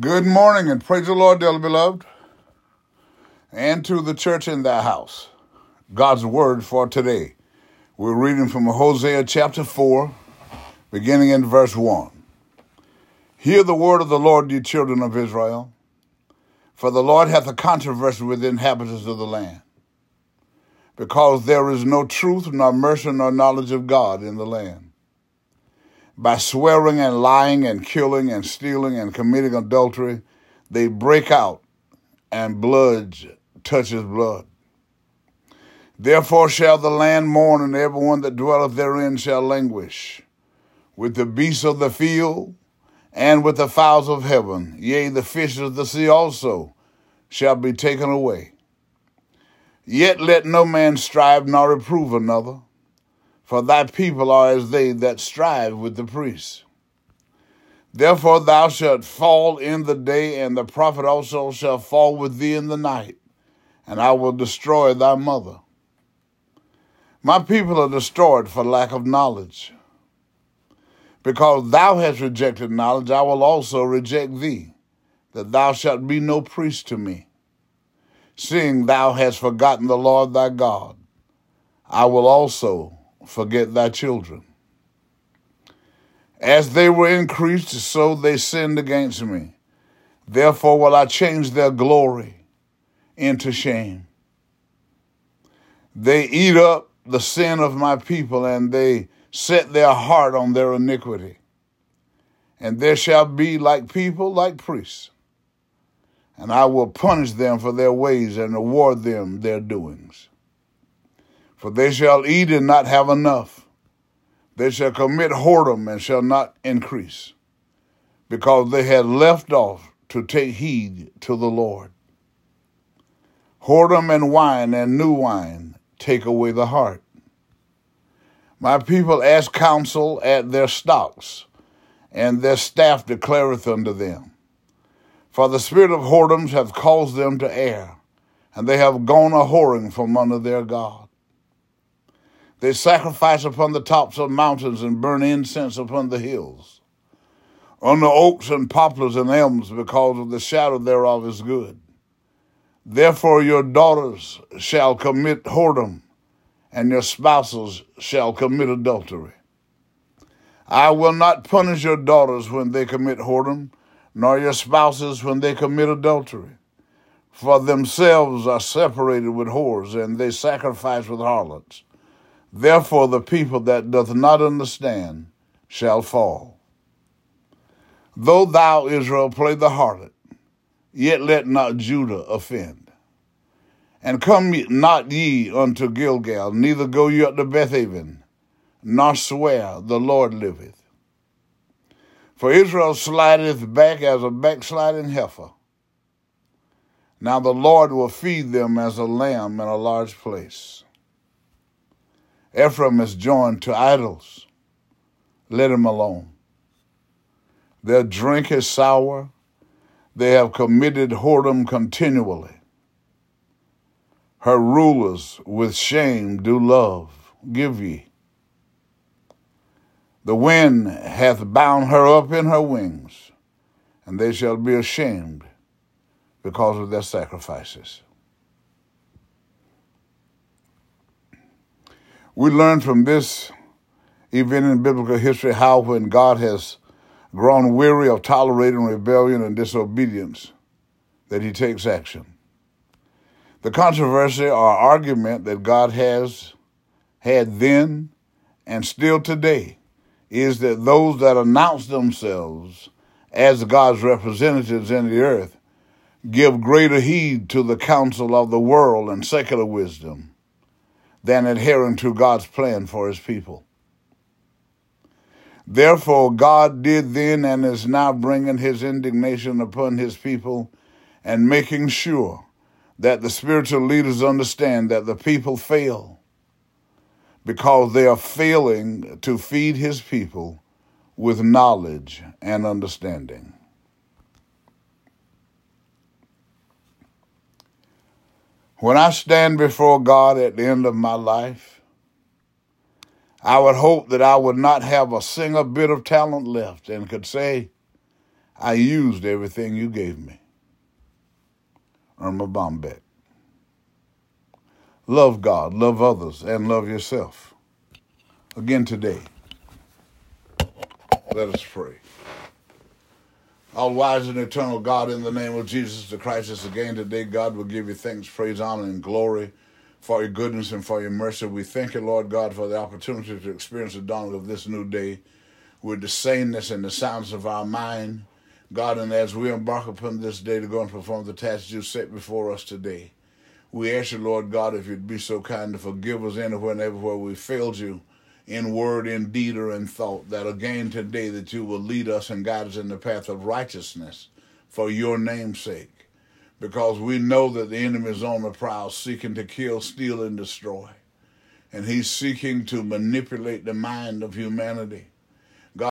Good morning and praise the Lord, dearly beloved, and to the church in thy house. God's word for today. We're reading from Hosea chapter 4, beginning in verse 1. Hear the word of the Lord, ye children of Israel. For the Lord hath a controversy with the inhabitants of the land, because there is no truth, nor mercy, nor knowledge of God in the land by swearing and lying and killing and stealing and committing adultery, they break out and blood touches blood. Therefore shall the land mourn, and everyone that dwelleth therein shall languish. With the beasts of the field and with the fowls of heaven, yea, the fishes of the sea also shall be taken away. Yet let no man strive nor reprove another for thy people are as they that strive with the priests. Therefore thou shalt fall in the day, and the prophet also shall fall with thee in the night, and I will destroy thy mother. My people are destroyed for lack of knowledge. Because thou hast rejected knowledge, I will also reject thee, that thou shalt be no priest to me. Seeing thou hast forgotten the Lord thy God, I will also forget thy children. As they were increased, so they sinned against me. Therefore will I change their glory into shame. They eat up the sin of my people, and they set their heart on their iniquity. And there shall be like people, like priests. And I will punish them for their ways and reward them their doings. For they shall eat and not have enough. They shall commit whoredom and shall not increase, because they had left off to take heed to the Lord. Whoredom and wine and new wine take away the heart. My people ask counsel at their stocks, and their staff declareth unto them. For the spirit of whoredoms hath caused them to err, and they have gone a whoring from under their God. They sacrifice upon the tops of mountains and burn incense upon the hills. On the oaks and poplars and elms, because of the shadow thereof is good. Therefore your daughters shall commit whoredom, and your spouses shall commit adultery. I will not punish your daughters when they commit whoredom, nor your spouses when they commit adultery. For themselves are separated with whores, and they sacrifice with harlots. Therefore, the people that doth not understand shall fall. Though thou, Israel, play the harlot, yet let not Judah offend. And come not ye unto Gilgal, neither go ye up to Bethaven, nor swear, the Lord liveth. For Israel slideth back as a backsliding heifer. Now the Lord will feed them as a lamb in a large place. Ephraim is joined to idols. Let him alone. Their drink is sour. They have committed whoredom continually. Her rulers with shame do love, give ye. The wind hath bound her up in her wings, and they shall be ashamed because of their sacrifices. We learn from this event in biblical history how when God has grown weary of tolerating rebellion and disobedience, that he takes action. The controversy or argument that God has had then and still today is that those that announce themselves as God's representatives in the earth give greater heed to the counsel of the world and secular wisdom than adhering to God's plan for his people. Therefore, God did then and is now bringing his indignation upon his people and making sure that the spiritual leaders understand that the people fail because they are failing to feed his people with knowledge and understanding. When I stand before God at the end of my life, I would hope that I would not have a single bit of talent left and could say, I used everything you gave me. Erma Bombeck. Love God, love others, and love yourself. Again today, let us pray. All wise and eternal God, in the name of Jesus the Christ, again today, God will give you thanks, praise, honor, and glory for your goodness and for your mercy. We thank you, Lord God, for the opportunity to experience the dawn of this new day with the saneness and the sounds of our mind. God, and as we embark upon this day to go and perform the tasks you set before us today, we ask you, Lord God, if you'd be so kind to forgive us anywhere and everywhere we failed you in word, in deed, or in thought, that again today that you will lead us and guide us in the path of righteousness for your name's sake. Because we know that the enemy is on the prowl, seeking to kill, steal, and destroy. And he's seeking to manipulate the mind of humanity